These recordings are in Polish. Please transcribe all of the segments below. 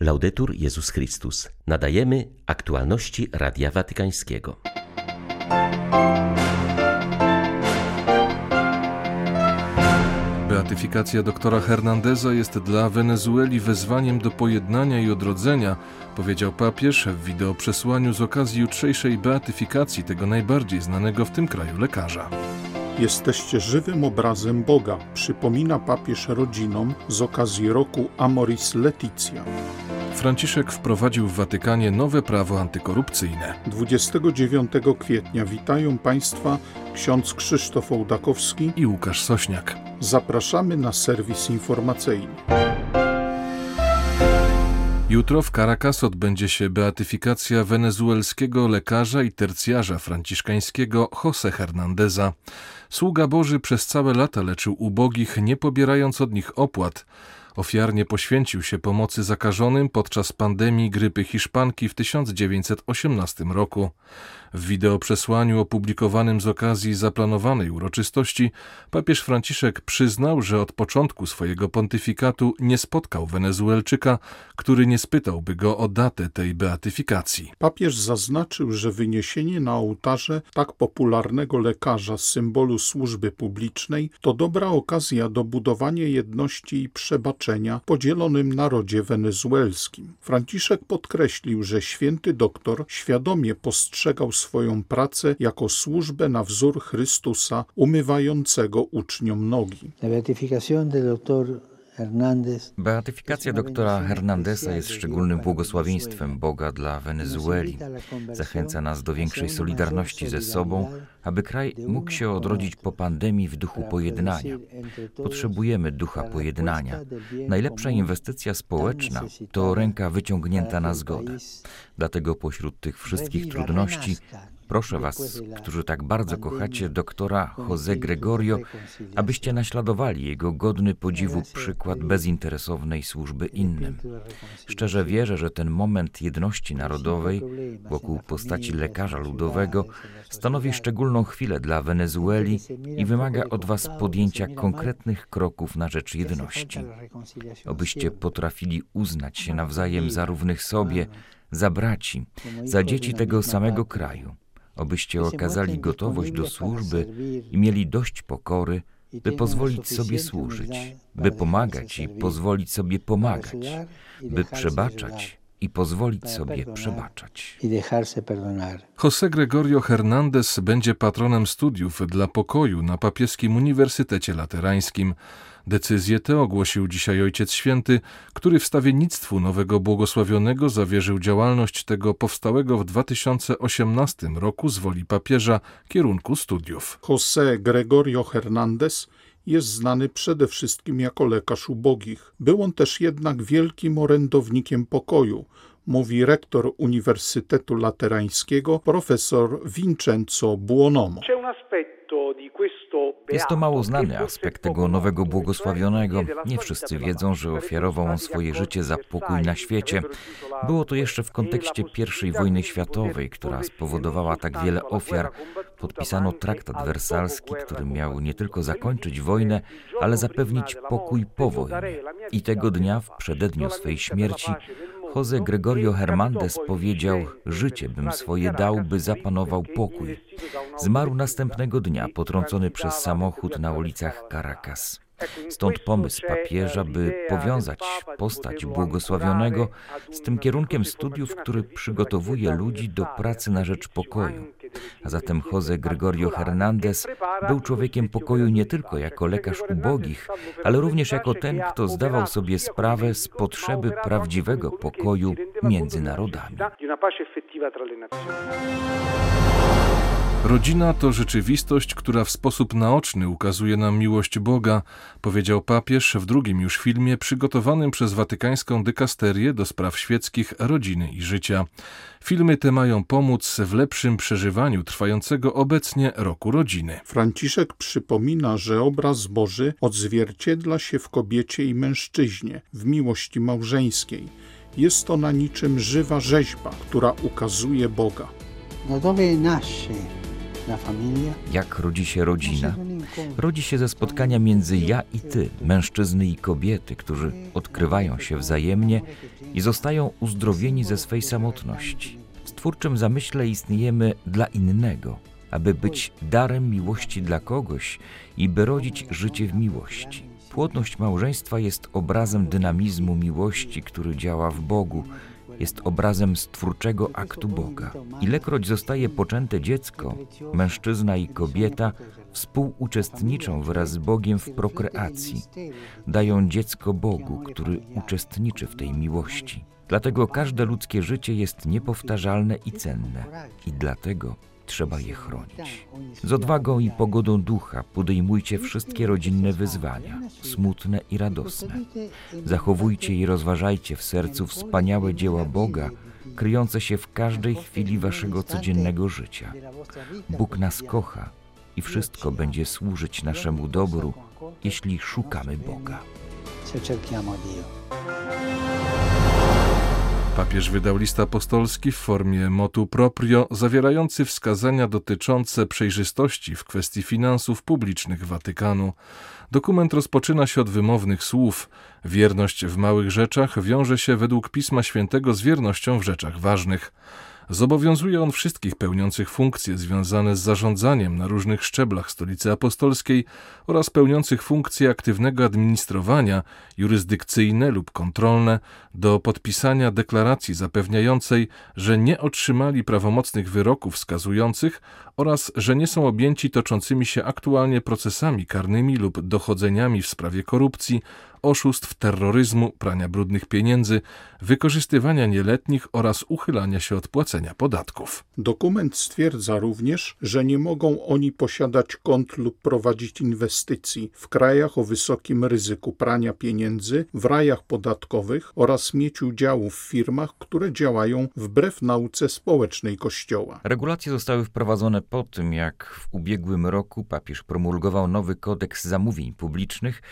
Laudetur Jezus Chrystus. Nadajemy aktualności Radia Watykańskiego. Beatyfikacja doktora Hernandeza jest dla Wenezueli wezwaniem do pojednania i odrodzenia, powiedział papież w wideoprzesłaniu z okazji jutrzejszej beatyfikacji tego najbardziej znanego w tym kraju lekarza. Jesteście żywym obrazem Boga, przypomina papież rodzinom z okazji roku Amoris Leticia. Franciszek wprowadził w Watykanie nowe prawo antykorupcyjne. 29 kwietnia witają Państwa ksiądz Krzysztof Ołdakowski i Łukasz Sośniak. Zapraszamy na serwis informacyjny. Jutro w Caracas odbędzie się beatyfikacja wenezuelskiego lekarza i tercjarza franciszkańskiego Jose Hernandeza. Sługa Boży przez całe lata leczył ubogich, nie pobierając od nich opłat. Ofiarnie poświęcił się pomocy zakażonym podczas pandemii grypy hiszpanki w 1918 roku. W wideoprzesłaniu opublikowanym z okazji zaplanowanej uroczystości papież Franciszek przyznał, że od początku swojego pontyfikatu nie spotkał Wenezuelczyka, który nie spytałby go o datę tej beatyfikacji. Papież zaznaczył, że wyniesienie na ołtarze tak popularnego lekarza symbolu służby publicznej to dobra okazja do budowania jedności i przebaczenia podzielonym narodzie wenezuelskim. Franciszek podkreślił, że święty doktor świadomie postrzegał swoją pracę jako służbę na wzór Chrystusa, umywającego uczniom nogi. Beatyfikacja doktora Hernandeza jest szczególnym błogosławieństwem Boga dla Wenezueli. Zachęca nas do większej solidarności ze sobą, aby kraj mógł się odrodzić po pandemii w duchu pojednania. Potrzebujemy ducha pojednania. Najlepsza inwestycja społeczna to ręka wyciągnięta na zgodę. Dlatego pośród tych wszystkich trudności Proszę Was, którzy tak bardzo kochacie doktora Jose Gregorio, abyście naśladowali jego godny podziwu przykład bezinteresownej służby innym. Szczerze wierzę, że ten moment jedności narodowej wokół postaci lekarza ludowego stanowi szczególną chwilę dla Wenezueli i wymaga od Was podjęcia konkretnych kroków na rzecz jedności. Obyście potrafili uznać się nawzajem za równych sobie, za braci, za dzieci tego samego kraju obyście okazali gotowość do służby i mieli dość pokory, by pozwolić sobie służyć, by pomagać i pozwolić sobie pomagać, by przebaczać i pozwolić sobie przebaczać. José Gregorio Hernández będzie patronem studiów dla pokoju na Papieskim Uniwersytecie Laterańskim. Decyzję tę ogłosił dzisiaj Ojciec Święty, który wstawiennictwu nowego błogosławionego zawierzył działalność tego powstałego w 2018 roku z woli papieża kierunku studiów. José Gregorio Hernández jest znany przede wszystkim jako lekarz ubogich. Był on też jednak wielkim orędownikiem pokoju, mówi rektor Uniwersytetu Laterańskiego profesor Vincenzo Buonomo. Jest to mało znany aspekt tego nowego błogosławionego. Nie wszyscy wiedzą, że ofiarował on swoje życie za pokój na świecie. Było to jeszcze w kontekście I wojny światowej, która spowodowała tak wiele ofiar. Podpisano traktat wersalski, który miał nie tylko zakończyć wojnę, ale zapewnić pokój po wojnie. I tego dnia, w przededniu swej śmierci, Jose Gregorio Hernández powiedział: Życie bym swoje dał, by zapanował pokój. Zmarł następnego dnia, potrącony przez samochód na ulicach Caracas. Stąd pomysł papieża, by powiązać postać błogosławionego z tym kierunkiem studiów, który przygotowuje ludzi do pracy na rzecz pokoju. A zatem Jose Gregorio Hernández był człowiekiem pokoju nie tylko jako lekarz ubogich, ale również jako ten, kto zdawał sobie sprawę z potrzeby prawdziwego pokoju między narodami. Rodzina to rzeczywistość, która w sposób naoczny ukazuje nam miłość Boga, powiedział papież w drugim już filmie przygotowanym przez watykańską dykasterię do spraw świeckich, rodziny i życia. Filmy te mają pomóc w lepszym przeżywaniu trwającego obecnie roku rodziny. Franciszek przypomina, że obraz Boży odzwierciedla się w kobiecie i mężczyźnie, w miłości małżeńskiej. Jest ona niczym żywa rzeźba, która ukazuje Boga. No jak rodzi się rodzina? Rodzi się ze spotkania między ja i ty, mężczyzny i kobiety, którzy odkrywają się wzajemnie i zostają uzdrowieni ze swej samotności. W twórczym zamyśle istniejemy dla innego, aby być darem miłości dla kogoś i by rodzić życie w miłości. Płodność małżeństwa jest obrazem dynamizmu miłości, który działa w Bogu, jest obrazem stwórczego aktu Boga. Ilekroć zostaje poczęte dziecko, mężczyzna i kobieta współuczestniczą wraz z Bogiem w prokreacji. Dają dziecko Bogu, który uczestniczy w tej miłości. Dlatego każde ludzkie życie jest niepowtarzalne i cenne. I dlatego trzeba je chronić. Z odwagą i pogodą ducha podejmujcie wszystkie rodzinne wyzwania, smutne i radosne. Zachowujcie i rozważajcie w sercu wspaniałe dzieła Boga, kryjące się w każdej chwili waszego codziennego życia. Bóg nas kocha i wszystko będzie służyć naszemu dobru, jeśli szukamy Boga. Papież wydał list apostolski w formie motu proprio, zawierający wskazania dotyczące przejrzystości w kwestii finansów publicznych Watykanu. Dokument rozpoczyna się od wymownych słów: Wierność w małych rzeczach wiąże się według Pisma Świętego z wiernością w rzeczach ważnych. Zobowiązuje on wszystkich pełniących funkcje związane z zarządzaniem na różnych szczeblach stolicy apostolskiej oraz pełniących funkcje aktywnego administrowania, jurysdykcyjne lub kontrolne, do podpisania deklaracji zapewniającej, że nie otrzymali prawomocnych wyroków wskazujących oraz że nie są objęci toczącymi się aktualnie procesami karnymi lub dochodzeniami w sprawie korupcji, oszustw, terroryzmu, prania brudnych pieniędzy, wykorzystywania nieletnich oraz uchylania się od płacenia podatków. Dokument stwierdza również, że nie mogą oni posiadać kont lub prowadzić inwestycji w krajach o wysokim ryzyku prania pieniędzy, w rajach podatkowych oraz mieć udziału w firmach, które działają wbrew nauce społecznej Kościoła. Regulacje zostały wprowadzone po tym, jak w ubiegłym roku papież promulgował nowy kodeks zamówień publicznych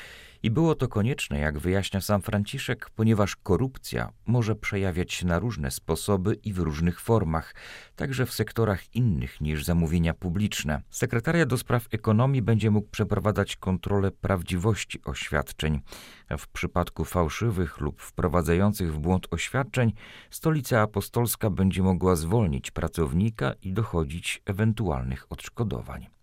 i było to konieczne, jak wyjaśnia sam Franciszek, ponieważ korupcja może przejawiać się na różne sposoby i w różnych formach, także w sektorach innych niż zamówienia publiczne. Sekretariat do spraw ekonomii będzie mógł przeprowadzać kontrolę prawdziwości oświadczeń. W przypadku fałszywych lub wprowadzających w błąd oświadczeń, Stolica Apostolska będzie mogła zwolnić pracownika i dochodzić ewentualnych odszkodowań.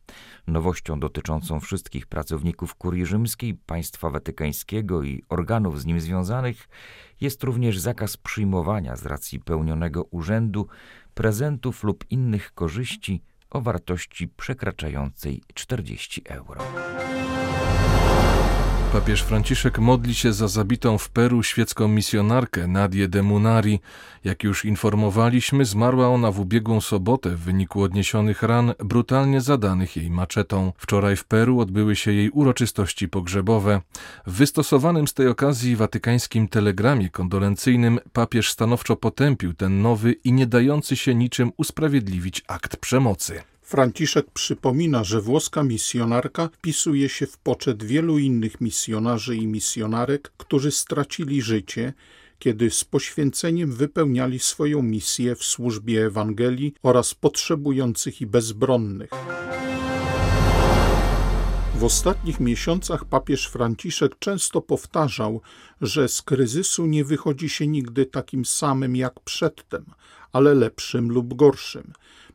Nowością dotyczącą wszystkich pracowników kurii rzymskiej, państwa watykańskiego i organów z nim związanych jest również zakaz przyjmowania z racji pełnionego urzędu prezentów lub innych korzyści o wartości przekraczającej 40 euro. Papież Franciszek modli się za zabitą w Peru świecką misjonarkę Nadię de Munari. Jak już informowaliśmy, zmarła ona w ubiegłą sobotę w wyniku odniesionych ran brutalnie zadanych jej maczetą. Wczoraj w Peru odbyły się jej uroczystości pogrzebowe. W wystosowanym z tej okazji watykańskim telegramie kondolencyjnym papież stanowczo potępił ten nowy i nie dający się niczym usprawiedliwić akt przemocy. Franciszek przypomina, że włoska misjonarka wpisuje się w poczet wielu innych misjonarzy i misjonarek, którzy stracili życie, kiedy z poświęceniem wypełniali swoją misję w służbie Ewangelii oraz potrzebujących i bezbronnych. W ostatnich miesiącach papież Franciszek często powtarzał, że z kryzysu nie wychodzi się nigdy takim samym jak przedtem, ale lepszym lub gorszym.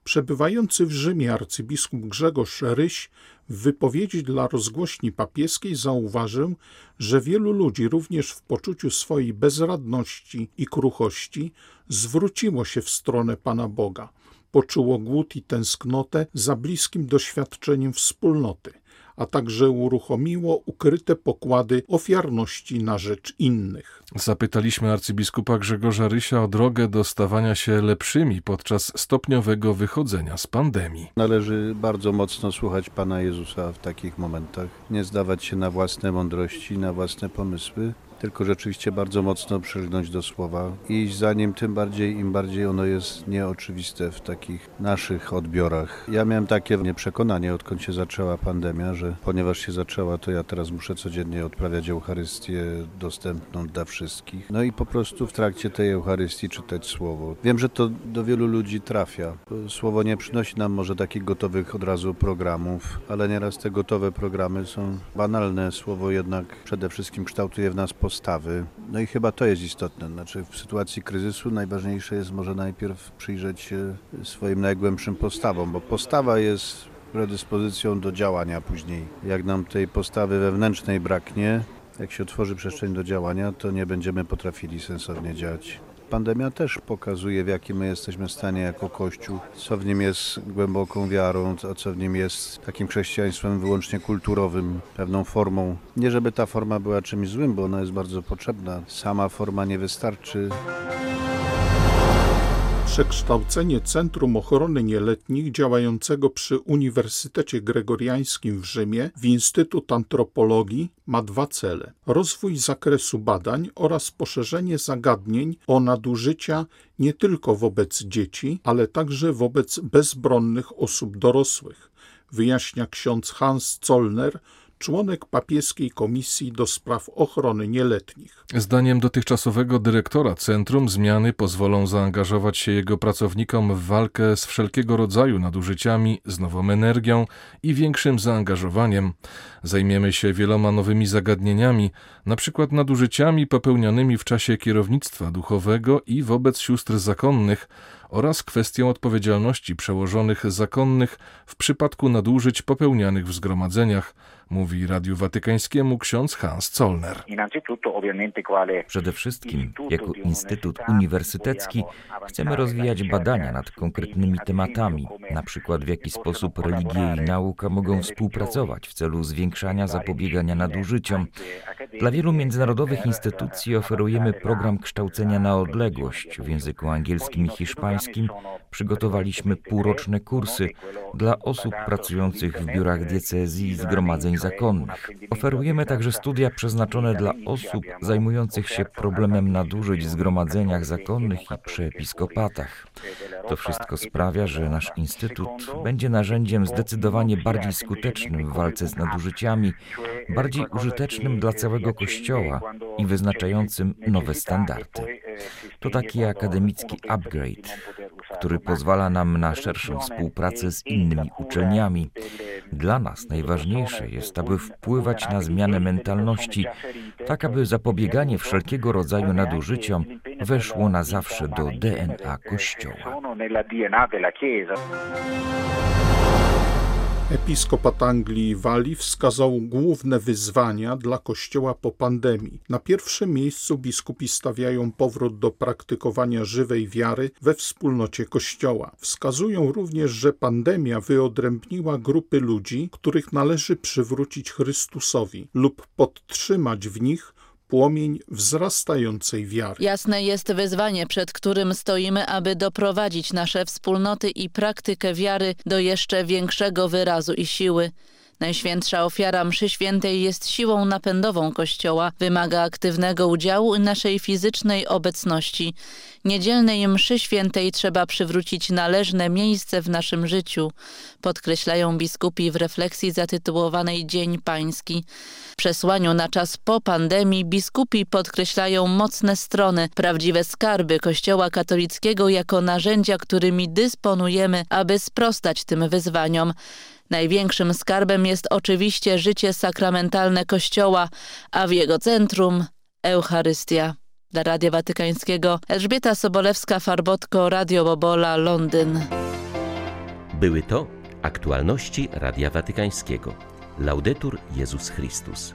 Przebywający w Rzymie arcybiskup Grzegorz Ryś w wypowiedzi dla rozgłośni papieskiej zauważył, że wielu ludzi również w poczuciu swojej bezradności i kruchości zwróciło się w stronę Pana Boga, poczuło głód i tęsknotę za bliskim doświadczeniem wspólnoty – a także uruchomiło ukryte pokłady ofiarności na rzecz innych. Zapytaliśmy arcybiskupa Grzegorza Rysia o drogę do stawania się lepszymi podczas stopniowego wychodzenia z pandemii. Należy bardzo mocno słuchać Pana Jezusa w takich momentach, nie zdawać się na własne mądrości, na własne pomysły, tylko rzeczywiście bardzo mocno przylgnąć do słowa i iść za nim, tym bardziej, im bardziej ono jest nieoczywiste w takich naszych odbiorach. Ja miałem takie przekonanie, odkąd się zaczęła pandemia, że ponieważ się zaczęła, to ja teraz muszę codziennie odprawiać Eucharystię dostępną dla wszystkich. No i po prostu w trakcie tej Eucharystii czytać słowo. Wiem, że to do wielu ludzi trafia. Słowo nie przynosi nam może takich gotowych od razu programów, ale nieraz te gotowe programy są banalne. Słowo jednak przede wszystkim kształtuje w nas postęp postawy. No i chyba to jest istotne. Znaczy w sytuacji kryzysu najważniejsze jest może najpierw przyjrzeć się swoim najgłębszym postawom, bo postawa jest predyspozycją do działania później. Jak nam tej postawy wewnętrznej braknie, jak się otworzy przestrzeń do działania, to nie będziemy potrafili sensownie działać. Pandemia też pokazuje, w jakim my jesteśmy stanie jako Kościół, co w nim jest głęboką wiarą, a co w nim jest takim chrześcijaństwem wyłącznie kulturowym, pewną formą. Nie żeby ta forma była czymś złym, bo ona jest bardzo potrzebna. Sama forma nie wystarczy przekształcenie Centrum Ochrony Nieletnich działającego przy Uniwersytecie Gregoriańskim w Rzymie w Instytut Antropologii ma dwa cele: rozwój zakresu badań oraz poszerzenie zagadnień o nadużycia nie tylko wobec dzieci, ale także wobec bezbronnych osób dorosłych, wyjaśnia ksiądz Hans Zollner, członek papieskiej komisji do spraw ochrony nieletnich. Zdaniem dotychczasowego dyrektora centrum zmiany pozwolą zaangażować się jego pracownikom w walkę z wszelkiego rodzaju nadużyciami, z nową energią i większym zaangażowaniem. Zajmiemy się wieloma nowymi zagadnieniami, na przykład nadużyciami popełnionymi w czasie kierownictwa duchowego i wobec sióstr zakonnych, oraz kwestią odpowiedzialności przełożonych zakonnych w przypadku nadużyć popełnianych w zgromadzeniach, mówi Radiu Watykańskiemu ksiądz Hans Zollner. Przede wszystkim, jako Instytut Uniwersytecki, chcemy rozwijać badania nad konkretnymi tematami, na przykład w jaki sposób religie i nauka mogą współpracować w celu zwiększania zapobiegania nadużyciom. Dla wielu międzynarodowych instytucji oferujemy program kształcenia na odległość w języku angielskim i hiszpańskim. Przygotowaliśmy półroczne kursy dla osób pracujących w biurach diecezji i zgromadzeń zakonnych. Oferujemy także studia przeznaczone dla osób zajmujących się problemem nadużyć w zgromadzeniach zakonnych i przy episkopatach. To wszystko sprawia, że nasz instytut będzie narzędziem zdecydowanie bardziej skutecznym w walce z nadużyciami, bardziej użytecznym dla całego Kościoła i wyznaczającym nowe standardy. To taki akademicki upgrade, który pozwala nam na szerszą współpracę z innymi uczelniami. Dla nas najważniejsze jest, aby wpływać na zmianę mentalności, tak aby zapobieganie wszelkiego rodzaju nadużyciom weszło na zawsze do DNA Kościoła. Episkopat Anglii i Walii wskazał główne wyzwania dla Kościoła po pandemii. Na pierwszym miejscu biskupi stawiają powrót do praktykowania żywej wiary we wspólnocie Kościoła. Wskazują również, że pandemia wyodrębniła grupy ludzi, których należy przywrócić Chrystusowi lub podtrzymać w nich płomień wzrastającej wiary. Jasne jest wyzwanie, przed którym stoimy, aby doprowadzić nasze wspólnoty i praktykę wiary do jeszcze większego wyrazu i siły. Najświętsza ofiara mszy świętej jest siłą napędową Kościoła, wymaga aktywnego udziału i naszej fizycznej obecności. Niedzielnej mszy świętej trzeba przywrócić należne miejsce w naszym życiu, podkreślają biskupi w refleksji zatytułowanej Dzień Pański. W przesłaniu na czas po pandemii biskupi podkreślają mocne strony, prawdziwe skarby Kościoła katolickiego jako narzędzia, którymi dysponujemy, aby sprostać tym wyzwaniom. Największym skarbem jest oczywiście życie sakramentalne Kościoła, a w jego centrum Eucharystia. Dla Radia Watykańskiego Elżbieta Sobolewska-Farbotko, Radio Bobola, Londyn. Były to aktualności Radia Watykańskiego. Laudetur Jezus Chrystus.